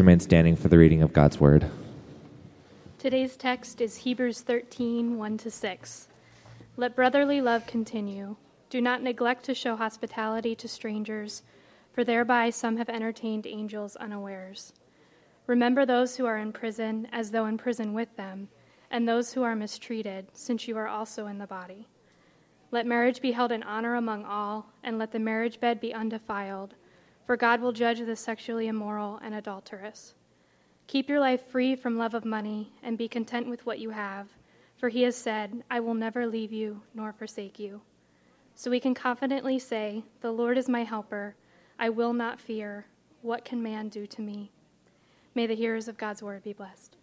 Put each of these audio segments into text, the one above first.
Remain standing for the reading of God's word. Today's text is Hebrews 13 1 to 6. Let brotherly love continue. Do not neglect to show hospitality to strangers, for thereby some have entertained angels unawares. Remember those who are in prison as though in prison with them, and those who are mistreated, since you are also in the body. Let marriage be held in honor among all, and let the marriage bed be undefiled, for God will judge the sexually immoral and adulterous. Keep your life free from love of money, and be content with what you have, for he has said, I will never leave you nor forsake you. So we can confidently say, The Lord is my helper. I will not fear. What can man do to me? May the hearers of God's word be blessed.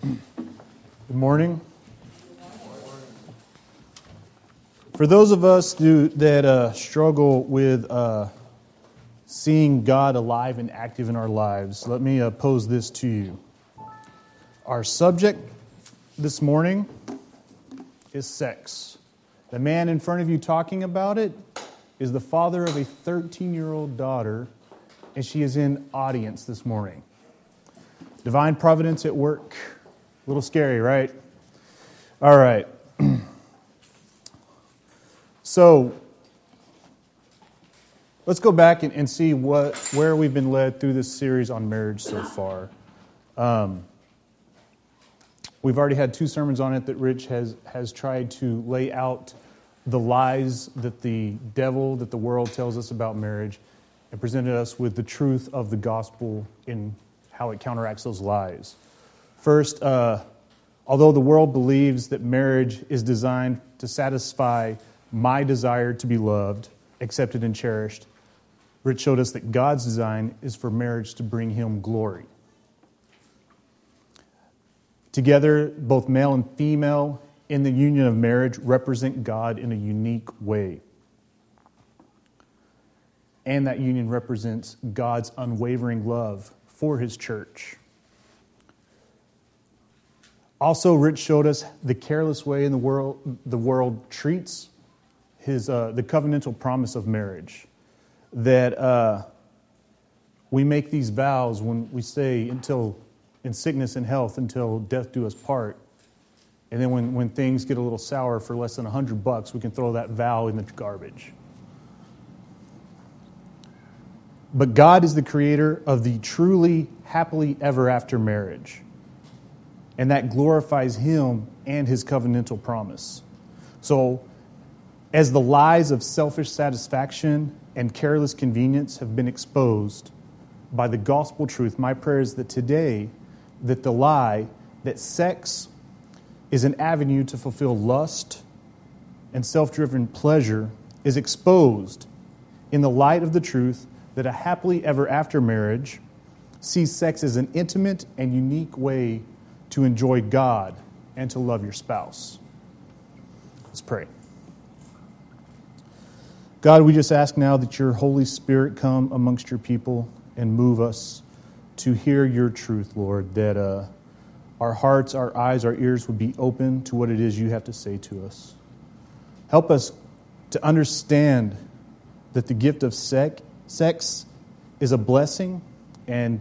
Good morning. For those of us that uh, struggle with uh, seeing God alive and active in our lives, let me uh, pose this to you. Our subject this morning is sex. The man in front of you talking about it is the father of a 13 year old daughter, and she is in audience this morning. Divine providence at work. A little scary, right? All right. so let's go back and, and, see what where we've been led through this series on marriage so far. Um, we've already had two sermons on it that Rich has has tried to lay out the lies that the devil, that the world tells us about marriage, and presented us with the truth of the gospel in how it counteracts those lies. First, uh, although the world believes that marriage is designed to satisfy my desire to be loved, accepted, and cherished, Rich showed us that God's design is for marriage to bring him glory. Together, both male and female in the union of marriage represent God in a unique way. And that union represents God's unwavering love for his church. Also, Rich showed us the careless way in the world the world treats his uh, the covenantal promise of marriage. That uh, we make these vows when we say until in sickness and health until death do us part. And then when, when things get a little sour for less than a hundred bucks, we can throw that vow in the garbage. But God is the creator of the truly happily ever after marriage. And that glorifies Him and His covenantal promise. So, as the lies of selfish satisfaction and careless convenience have been exposed by the gospel truth, my prayer is that today, that the lie that sex is an avenue to fulfill lust and self driven pleasure is exposed in the light of the truth that a happily ever after marriage sees sex as an intimate and unique way to enjoy God and to love your spouse. Let's pray. God, we just ask now that your Holy Spirit come amongst your people and move us to hear your truth, Lord, that uh, our hearts, our eyes, our ears would be open to what it is you have to say to us. Help us to understand that the gift of sex, sex is a blessing and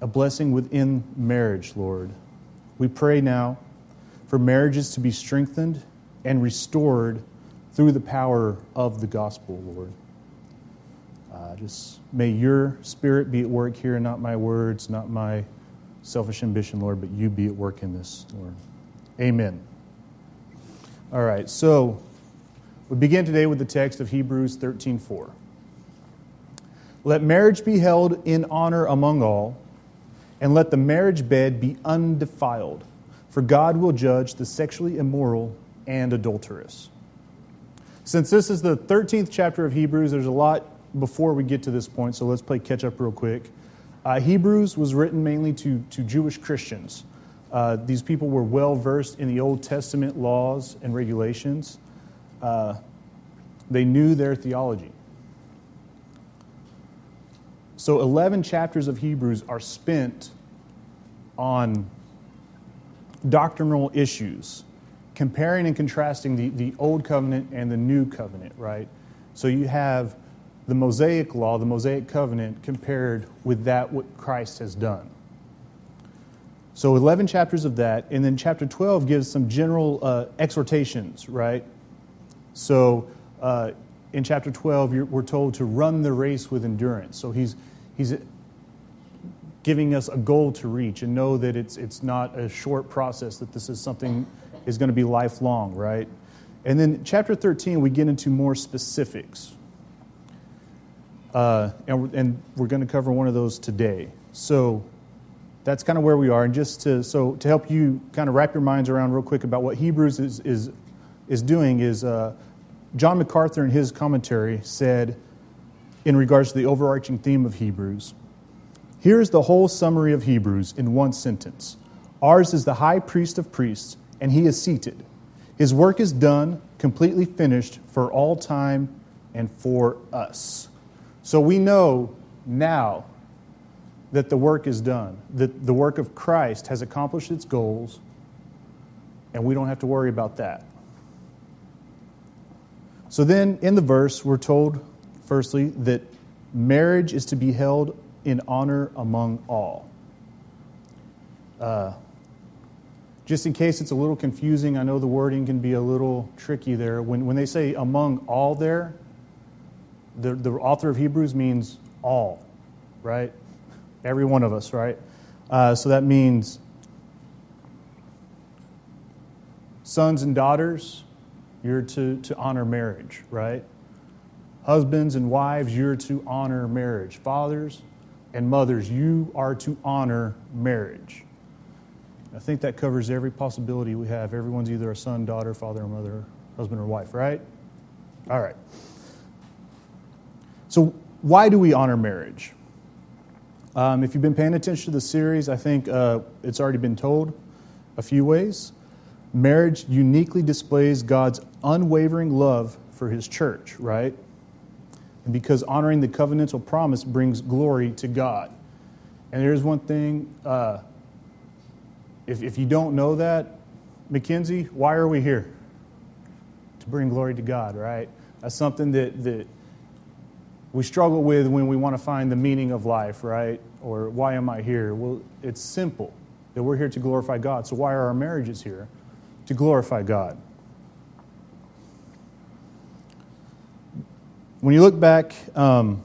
a blessing within marriage, Lord. We pray now for marriages to be strengthened and restored through the power of the gospel, Lord. Uh, just may your spirit be at work here, not my words, not my selfish ambition, Lord, but you be at work in this, Lord. Amen. All right, so we begin today with the text of Hebrews 13:4. Let marriage be held in honor among all, and let the marriage bed be undefiled, for God will judge the sexually immoral and adulterous. Since this is the 13th chapter of Hebrews, there's a lot before we get to this point, so let's play catch up real quick. Uh, Hebrews was written mainly to, to Jewish Christians. Uh, these people were well versed in the Old Testament laws and regulations. Uh, they knew their theology. So, 11 chapters of Hebrews are spent on doctrinal issues, comparing and contrasting the, the Old Covenant and the New Covenant, right? So, you have the Mosaic law, the Mosaic covenant, compared with that what Christ has done. So, 11 chapters of that, and then chapter 12 gives some general uh, exhortations, right? So, uh, in chapter 12, we're told to run the race with endurance. So, he's, he's giving us a goal to reach and know that it's, it's not a short process, that this is something is going to be lifelong, right? And then chapter 13, we get into more specifics. Uh, and, we're, and we're going to cover one of those today. So that's kind of where we are. And just to, so to help you kind of wrap your minds around real quick about what Hebrews is, is, is doing is uh, John MacArthur in his commentary said, in regards to the overarching theme of Hebrews, Here's the whole summary of Hebrews in one sentence Ours is the high priest of priests, and he is seated. His work is done, completely finished for all time and for us. So we know now that the work is done, that the work of Christ has accomplished its goals, and we don't have to worry about that. So then in the verse, we're told, firstly, that marriage is to be held in honor among all. Uh, just in case it's a little confusing, I know the wording can be a little tricky there. When, when they say among all there, the, the author of Hebrews means all, right? Every one of us, right? Uh, so that means sons and daughters, you're to, to honor marriage, right? Husbands and wives, you're to honor marriage. Fathers, and mothers, you are to honor marriage. I think that covers every possibility we have. Everyone's either a son, daughter, father, or mother, husband, or wife, right? All right. So, why do we honor marriage? Um, if you've been paying attention to the series, I think uh, it's already been told a few ways. Marriage uniquely displays God's unwavering love for his church, right? and because honoring the covenantal promise brings glory to God. And there's one thing, uh, if, if you don't know that, Mackenzie, why are we here? To bring glory to God, right? That's something that, that we struggle with when we want to find the meaning of life, right? Or why am I here? Well, it's simple that we're here to glorify God. So why are our marriages here? To glorify God. When you look back um,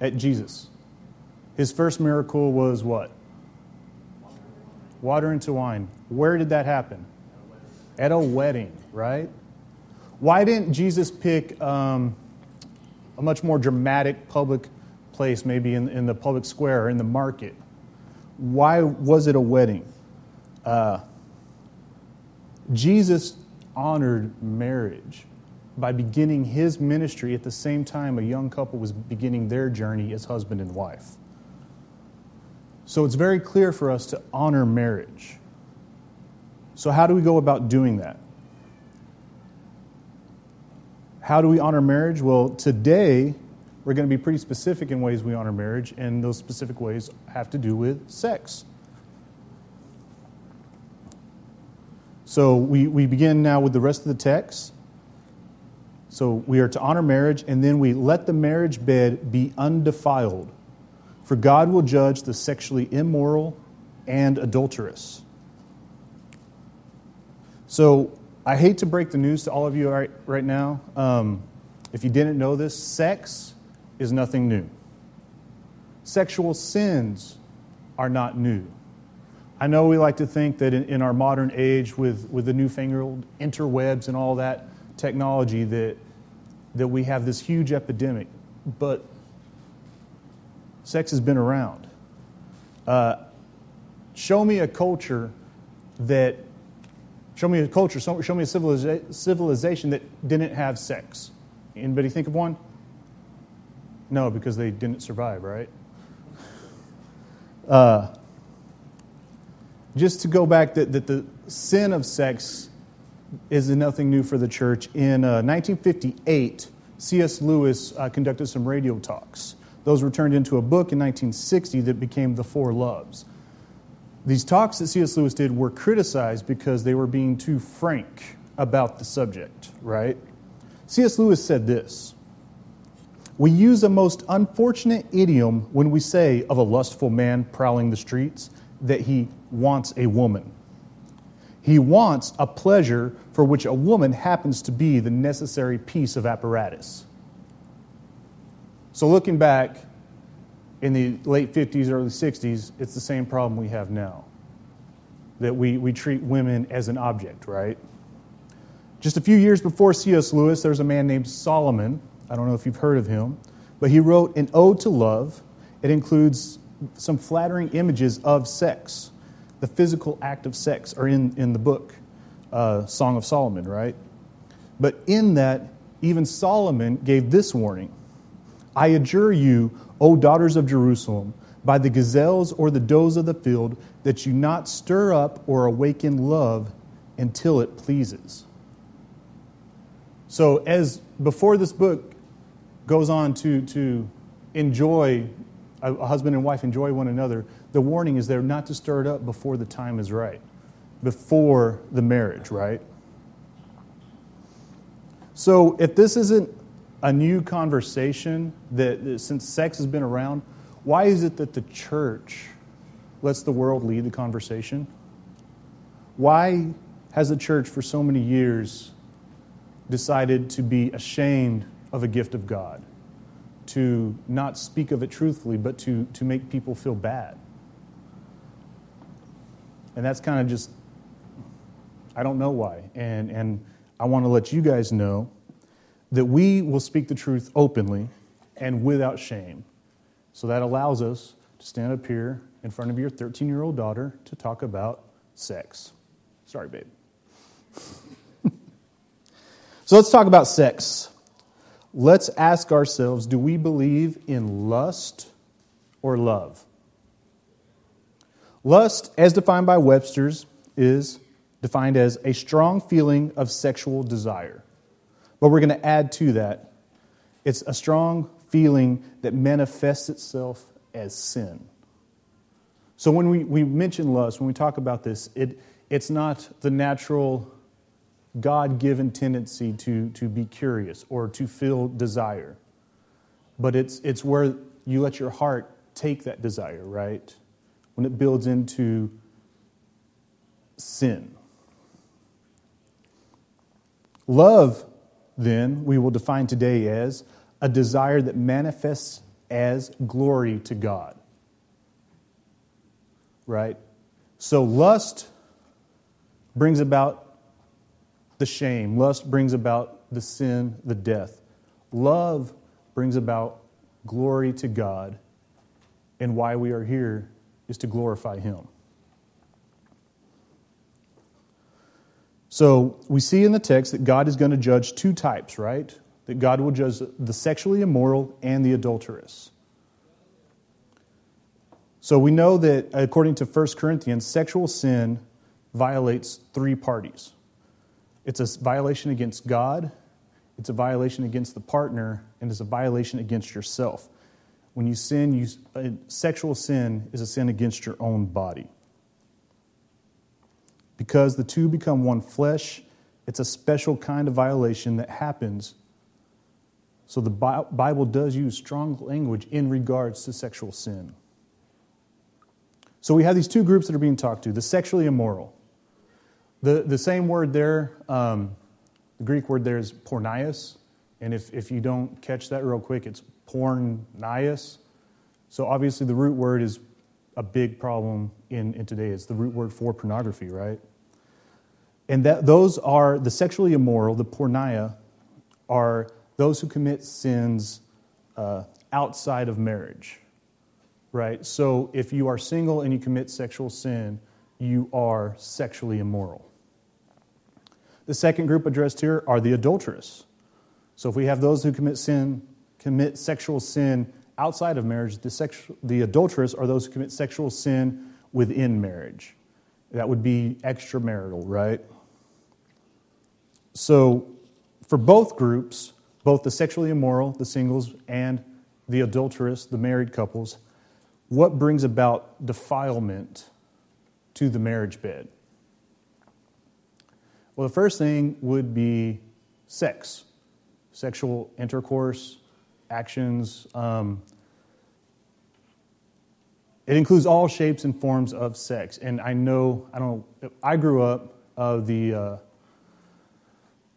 at Jesus, his first miracle was what? Water into wine. Where did that happen? At a wedding, right? Why didn't Jesus pick um, a much more dramatic public place, maybe in, in the public square or in the market? Why was it a wedding? Uh, Jesus honored marriage by beginning his ministry at the same time a young couple was beginning their journey as husband and wife. So it's very clear for us to honor marriage. So, how do we go about doing that? How do we honor marriage? Well, today we're going to be pretty specific in ways we honor marriage, and those specific ways have to do with sex. So, we, we begin now with the rest of the text. So we are to honor marriage, and then we let the marriage bed be undefiled. For God will judge the sexually immoral and adulterous. So I hate to break the news to all of you right, right now. Um, if you didn't know this, sex is nothing new. Sexual sins are not new. I know we like to think that in, in our modern age, with, with the newfangled interwebs and all that technology, that that we have this huge epidemic, but sex has been around. Uh, show me a culture that, show me a culture, show me a civiliza- civilization that didn't have sex. Anybody think of one? No, because they didn't survive, right? Uh, just to go back, that, that the sin of sex is nothing new for the church. In uh, 1958, C.S. Lewis uh, conducted some radio talks. Those were turned into a book in 1960 that became The Four Loves. These talks that C.S. Lewis did were criticized because they were being too frank about the subject, right? C.S. Lewis said this We use a most unfortunate idiom when we say of a lustful man prowling the streets that he wants a woman. He wants a pleasure for which a woman happens to be the necessary piece of apparatus. So, looking back in the late 50s, early 60s, it's the same problem we have now that we, we treat women as an object, right? Just a few years before C.S. Lewis, there's a man named Solomon. I don't know if you've heard of him, but he wrote an ode to love. It includes some flattering images of sex. The physical act of sex are in, in the book, uh, Song of Solomon, right? But in that, even Solomon gave this warning I adjure you, O daughters of Jerusalem, by the gazelles or the does of the field, that you not stir up or awaken love until it pleases. So, as before this book goes on to, to enjoy, a, a husband and wife enjoy one another, the warning is there not to stir it up before the time is right, before the marriage, right? So, if this isn't a new conversation that, since sex has been around, why is it that the church lets the world lead the conversation? Why has the church for so many years decided to be ashamed of a gift of God, to not speak of it truthfully, but to, to make people feel bad? And that's kind of just, I don't know why. And, and I want to let you guys know that we will speak the truth openly and without shame. So that allows us to stand up here in front of your 13 year old daughter to talk about sex. Sorry, babe. so let's talk about sex. Let's ask ourselves do we believe in lust or love? Lust, as defined by Webster's, is defined as a strong feeling of sexual desire. But we're going to add to that it's a strong feeling that manifests itself as sin. So when we, we mention lust, when we talk about this, it, it's not the natural God given tendency to, to be curious or to feel desire, but it's, it's where you let your heart take that desire, right? When it builds into sin. Love then, we will define today as a desire that manifests as glory to God. Right? So, lust brings about the shame, lust brings about the sin, the death. Love brings about glory to God, and why we are here is to glorify Him. So we see in the text that God is going to judge two types, right? That God will judge the sexually immoral and the adulterous. So we know that according to 1 Corinthians, sexual sin violates three parties it's a violation against God, it's a violation against the partner, and it's a violation against yourself. When you sin, you, uh, sexual sin is a sin against your own body because the two become one flesh. It's a special kind of violation that happens. So the Bible does use strong language in regards to sexual sin. So we have these two groups that are being talked to the sexually immoral. The, the same word there, um, the Greek word there is pornias. And if, if you don't catch that real quick, it's pornias. So obviously the root word is a big problem in, in today. It's the root word for pornography, right? And that those are the sexually immoral, the porneia, are those who commit sins uh, outside of marriage, right? So if you are single and you commit sexual sin, you are sexually immoral. The second group addressed here are the adulterous. So if we have those who commit sin, commit sexual sin outside of marriage, the, sexu- the adulterous are those who commit sexual sin within marriage. That would be extramarital, right? So, for both groups, both the sexually immoral, the singles, and the adulterous, the married couples, what brings about defilement to the marriage bed? Well, the first thing would be sex, sexual intercourse, actions. Um, it includes all shapes and forms of sex. And I know, I don't I grew up, uh, the, uh,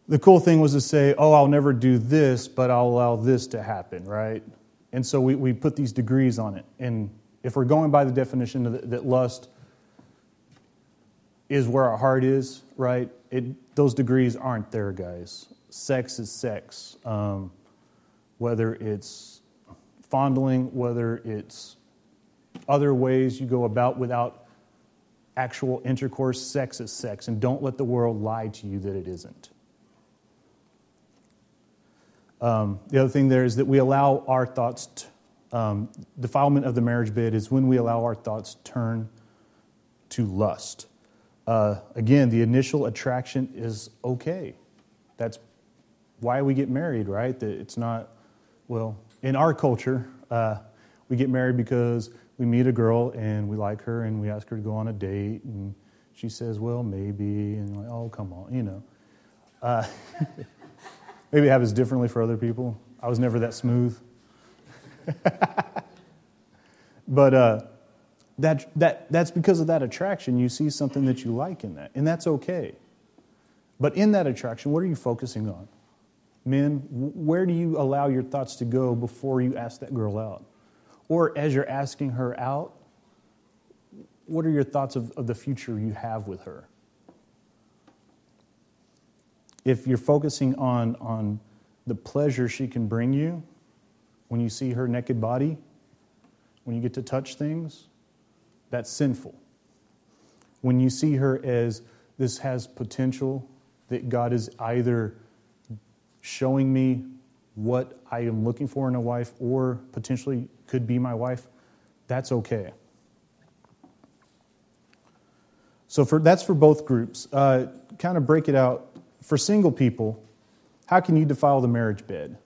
the cool thing was to say, oh, I'll never do this, but I'll allow this to happen, right? And so we, we put these degrees on it. And if we're going by the definition that, that lust is where our heart is, right? It, those degrees aren't there, guys. Sex is sex. Um, whether it's fondling, whether it's other ways you go about without actual intercourse, sex is sex. And don't let the world lie to you that it isn't. Um, the other thing there is that we allow our thoughts, to, um, defilement of the marriage bed is when we allow our thoughts turn to lust. Uh, again, the initial attraction is okay. That's why we get married, right? That it's not, well, in our culture, uh, we get married because we meet a girl and we like her and we ask her to go on a date and she says, well, maybe, and like, oh, come on, you know. Uh, maybe it happens differently for other people. I was never that smooth. but uh, that, that, that's because of that attraction. You see something that you like in that, and that's okay. But in that attraction, what are you focusing on? Men, where do you allow your thoughts to go before you ask that girl out? Or as you're asking her out, what are your thoughts of, of the future you have with her? If you're focusing on, on the pleasure she can bring you when you see her naked body, when you get to touch things, that's sinful. When you see her as this has potential, that God is either showing me what I am looking for in a wife or potentially could be my wife, that's okay. So for, that's for both groups. Uh, kind of break it out. For single people, how can you defile the marriage bed?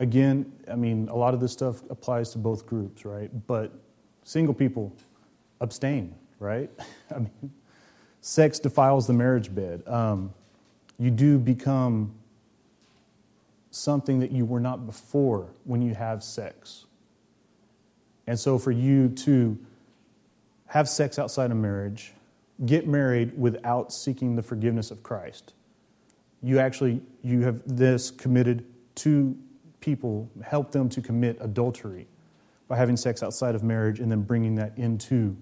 Again, I mean, a lot of this stuff applies to both groups, right? But single people abstain, right? I mean, sex defiles the marriage bed. Um, you do become something that you were not before when you have sex. And so for you to have sex outside of marriage, get married without seeking the forgiveness of Christ, you actually you have this committed to people, help them to commit adultery by having sex outside of marriage and then bringing that into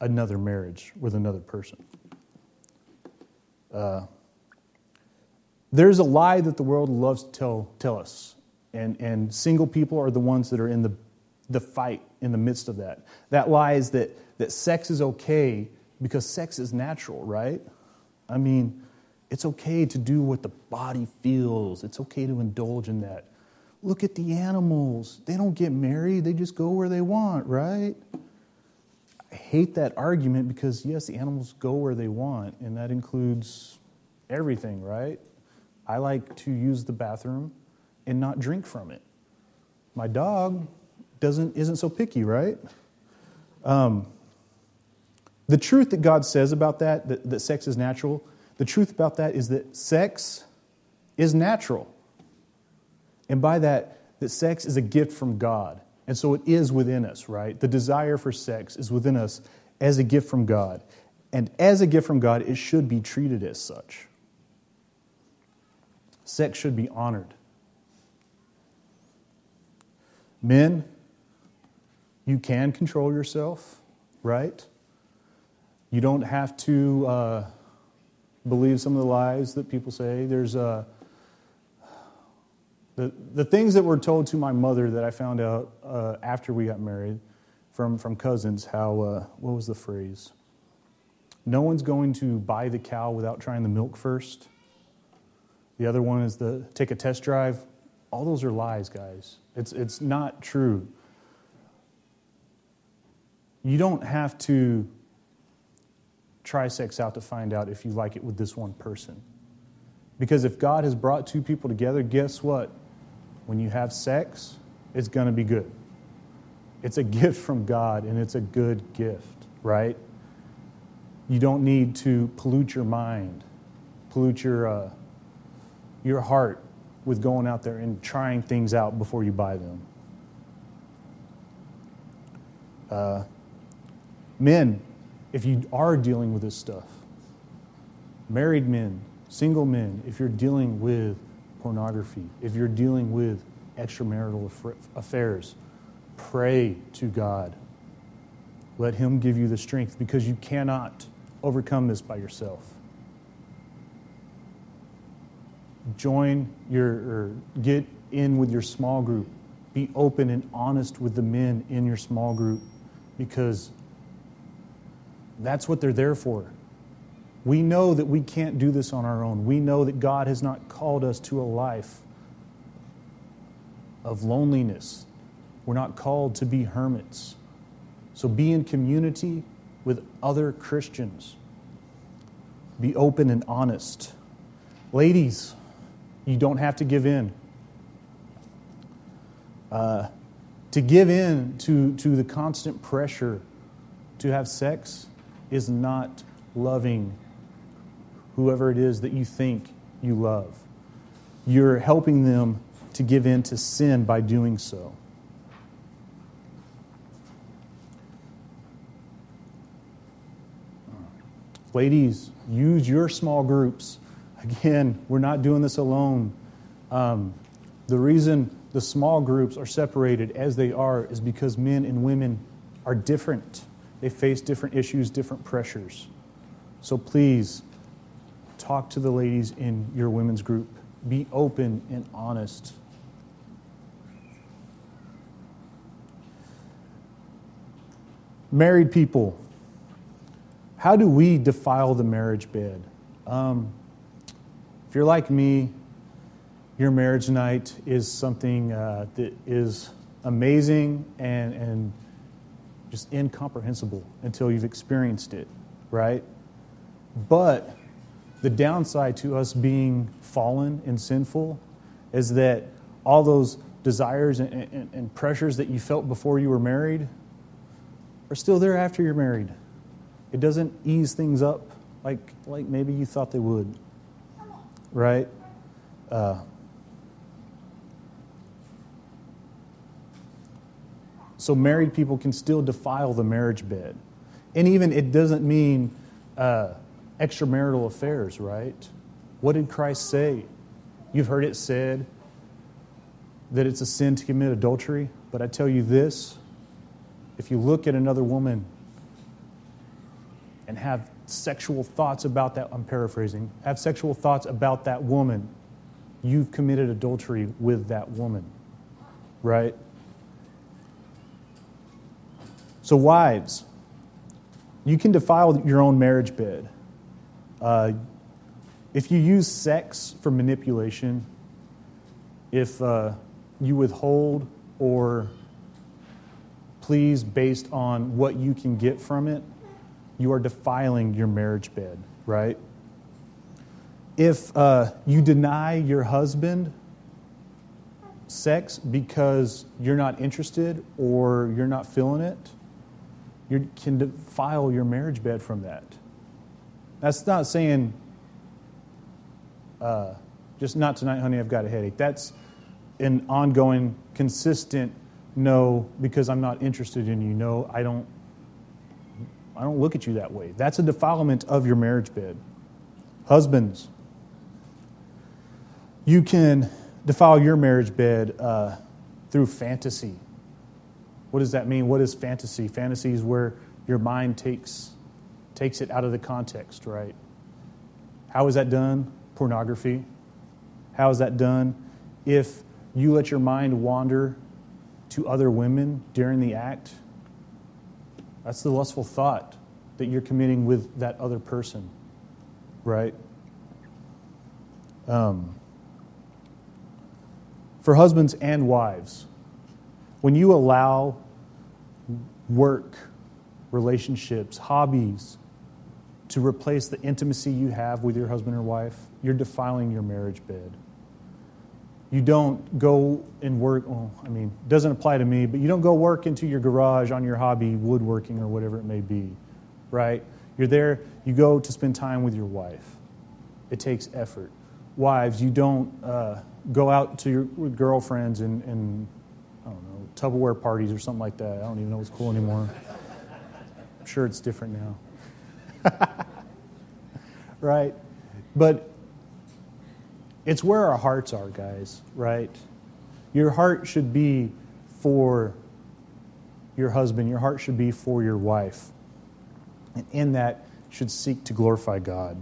another marriage with another person. Uh, there's a lie that the world loves to tell, tell us, and, and single people are the ones that are in the, the fight in the midst of that. That lie is that, that sex is okay because sex is natural, right? I mean, it's okay to do what the body feels, it's okay to indulge in that. Look at the animals. They don't get married, they just go where they want, right? I hate that argument because, yes, the animals go where they want, and that includes everything, right? I like to use the bathroom and not drink from it. My dog doesn't, isn't so picky, right? Um, the truth that God says about that, that, that sex is natural, the truth about that is that sex is natural. And by that, that sex is a gift from God. And so it is within us, right? The desire for sex is within us as a gift from God. And as a gift from God, it should be treated as such. Sex should be honored. Men, you can control yourself, right? You don't have to uh, believe some of the lies that people say. There's uh, the, the things that were told to my mother that I found out uh, after we got married from, from cousins, how, uh, what was the phrase? No one's going to buy the cow without trying the milk first. The other one is the take a test drive. All those are lies, guys. It's, it's not true. You don't have to try sex out to find out if you like it with this one person. Because if God has brought two people together, guess what? When you have sex, it's going to be good. It's a gift from God, and it's a good gift, right? You don't need to pollute your mind, pollute your. Uh, your heart with going out there and trying things out before you buy them. Uh, men, if you are dealing with this stuff, married men, single men, if you're dealing with pornography, if you're dealing with extramarital affairs, pray to God. Let Him give you the strength because you cannot overcome this by yourself. Join your, or get in with your small group. Be open and honest with the men in your small group because that's what they're there for. We know that we can't do this on our own. We know that God has not called us to a life of loneliness. We're not called to be hermits. So be in community with other Christians. Be open and honest. Ladies, you don't have to give in. Uh, to give in to, to the constant pressure to have sex is not loving whoever it is that you think you love. You're helping them to give in to sin by doing so. Ladies, use your small groups. Again, we're not doing this alone. Um, the reason the small groups are separated as they are is because men and women are different. They face different issues, different pressures. So please talk to the ladies in your women's group. Be open and honest. Married people, how do we defile the marriage bed? Um, if you're like me, your marriage night is something uh, that is amazing and, and just incomprehensible until you've experienced it, right? But the downside to us being fallen and sinful is that all those desires and, and, and pressures that you felt before you were married are still there after you're married. It doesn't ease things up like, like maybe you thought they would. Right? Uh, so married people can still defile the marriage bed. And even it doesn't mean uh, extramarital affairs, right? What did Christ say? You've heard it said that it's a sin to commit adultery, but I tell you this if you look at another woman and have sexual thoughts about that, I'm paraphrasing, have sexual thoughts about that woman, you've committed adultery with that woman, right? So, wives, you can defile your own marriage bed. Uh, if you use sex for manipulation, if uh, you withhold or please based on what you can get from it, you are defiling your marriage bed, right? If uh, you deny your husband sex because you're not interested or you're not feeling it, you can defile your marriage bed from that. That's not saying, uh, just not tonight, honey, I've got a headache. That's an ongoing, consistent no because I'm not interested in you. No, I don't I don't look at you that way. That's a defilement of your marriage bed. Husbands, you can defile your marriage bed uh, through fantasy. What does that mean? What is fantasy? Fantasy is where your mind takes, takes it out of the context, right? How is that done? Pornography. How is that done? If you let your mind wander to other women during the act, that's the lustful thought that you're committing with that other person, right? Um, for husbands and wives, when you allow work, relationships, hobbies to replace the intimacy you have with your husband or wife, you're defiling your marriage bed. You don't go and work, well, I mean, it doesn't apply to me, but you don't go work into your garage on your hobby, woodworking or whatever it may be, right? You're there, you go to spend time with your wife. It takes effort. wives, you don't uh, go out to your with girlfriends and, and, I don't know, Tupperware parties or something like that. I don't even know what's cool anymore. I'm sure it's different now. right? But it's where our hearts are, guys, right? Your heart should be for your husband, your heart should be for your wife. And in that, should seek to glorify God.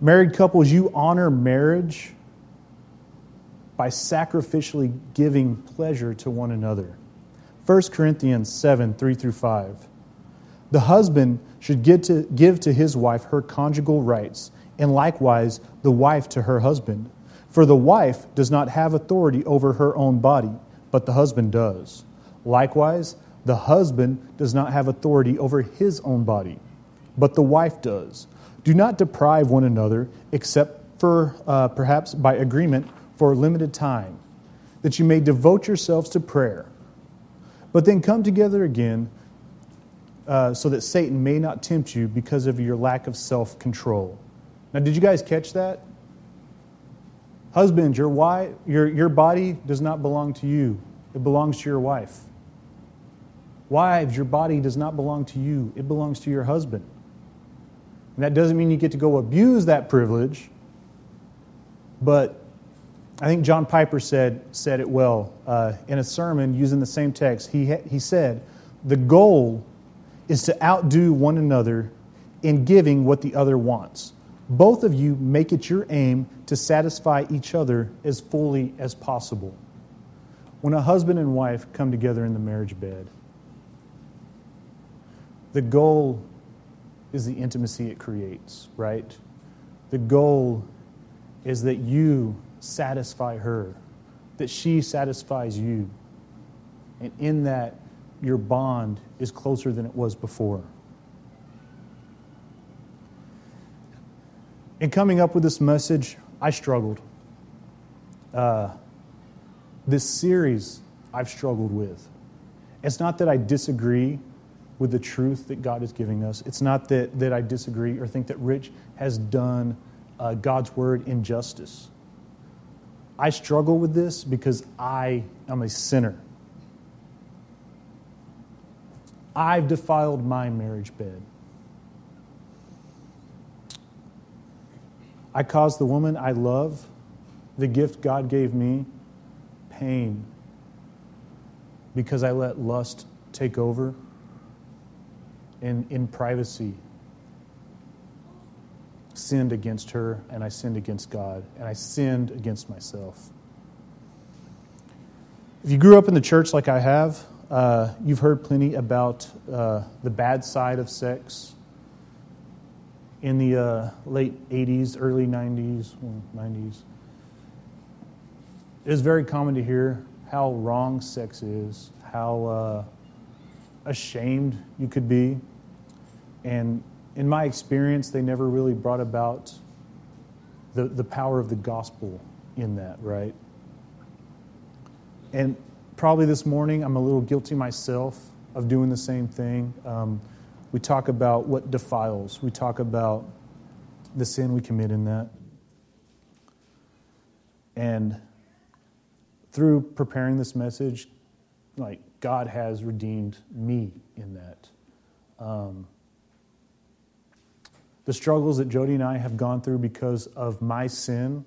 Married couples, you honor marriage by sacrificially giving pleasure to one another. 1 Corinthians 7 3 through 5. The husband should give to, give to his wife her conjugal rights, and likewise the wife to her husband. For the wife does not have authority over her own body, but the husband does. Likewise, the husband does not have authority over his own body, but the wife does. Do not deprive one another, except for uh, perhaps by agreement for a limited time, that you may devote yourselves to prayer. But then come together again uh, so that Satan may not tempt you because of your lack of self control. Now, did you guys catch that? Husbands, your, wife, your, your body does not belong to you, it belongs to your wife. Wives, your body does not belong to you, it belongs to your husband. And that doesn't mean you get to go abuse that privilege, but I think John Piper said, said it well uh, in a sermon using the same text. He, he said, The goal is to outdo one another in giving what the other wants. Both of you make it your aim to satisfy each other as fully as possible. When a husband and wife come together in the marriage bed, the goal is the intimacy it creates, right? The goal is that you satisfy her, that she satisfies you. And in that, your bond is closer than it was before. In coming up with this message, I struggled. Uh, this series, I've struggled with. It's not that I disagree with the truth that God is giving us. It's not that, that I disagree or think that Rich has done uh, God's word injustice. I struggle with this because I am a sinner. I've defiled my marriage bed. I caused the woman I love, the gift God gave me, pain because I let lust take over and in privacy sinned against her and I sinned against God and I sinned against myself. If you grew up in the church like I have, uh, you've heard plenty about uh, the bad side of sex. In the uh, late 80s, early 90s, well, 90s, was very common to hear how wrong sex is, how uh, ashamed you could be. And in my experience, they never really brought about the, the power of the gospel in that, right? And probably this morning, I'm a little guilty myself of doing the same thing. Um, we talk about what defiles, we talk about the sin we commit in that. And through preparing this message, like God has redeemed me in that. Um, the struggles that Jody and I have gone through because of my sin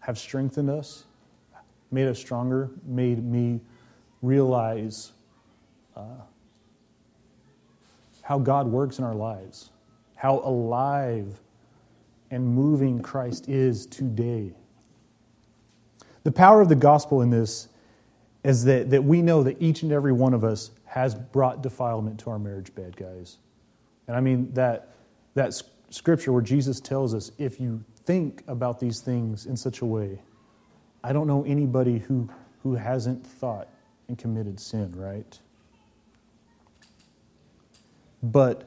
have strengthened us, made us stronger, made me realize uh, how God works in our lives, how alive and moving Christ is today. The power of the gospel in this is that, that we know that each and every one of us has brought defilement to our marriage bed, guys. And I mean that that scripture where Jesus tells us if you think about these things in such a way, I don't know anybody who, who hasn't thought and committed sin, right? But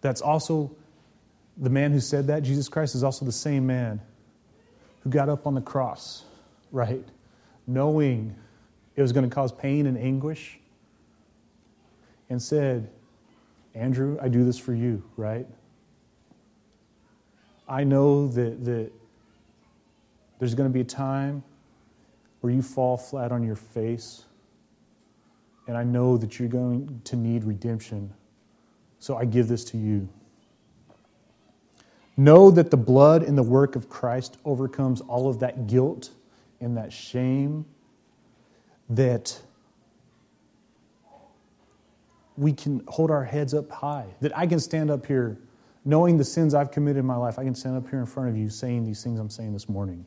that's also the man who said that, Jesus Christ, is also the same man who got up on the cross, right? Knowing it was going to cause pain and anguish, and said, Andrew, I do this for you, right? I know that, that there's going to be a time where you fall flat on your face, and I know that you're going to need redemption. So I give this to you. Know that the blood and the work of Christ overcomes all of that guilt and that shame that we can hold our heads up high. That I can stand up here knowing the sins I've committed in my life. I can stand up here in front of you saying these things I'm saying this morning.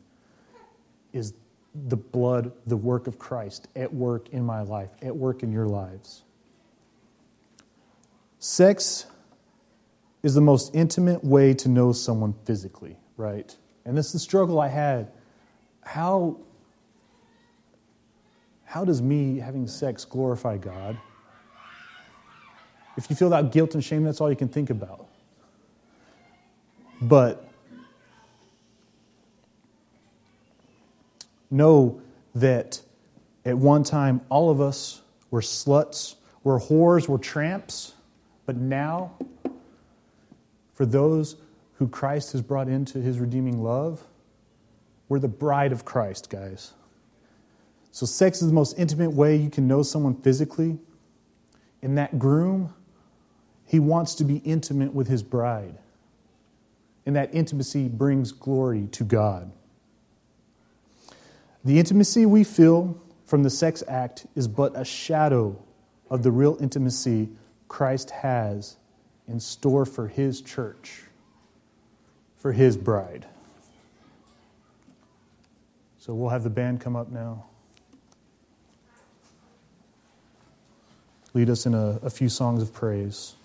Is the blood, the work of Christ at work in my life, at work in your lives. Sex is the most intimate way to know someone physically, right? And this is the struggle I had. How, how does me having sex glorify God? If you feel that guilt and shame, that's all you can think about. But know that at one time all of us were sluts, were whores, were tramps, but now, for those who Christ has brought into his redeeming love, we're the bride of Christ, guys. So, sex is the most intimate way you can know someone physically. And that groom, he wants to be intimate with his bride. And that intimacy brings glory to God. The intimacy we feel from the sex act is but a shadow of the real intimacy Christ has in store for his church, for his bride. So we'll have the band come up now. Lead us in a, a few songs of praise.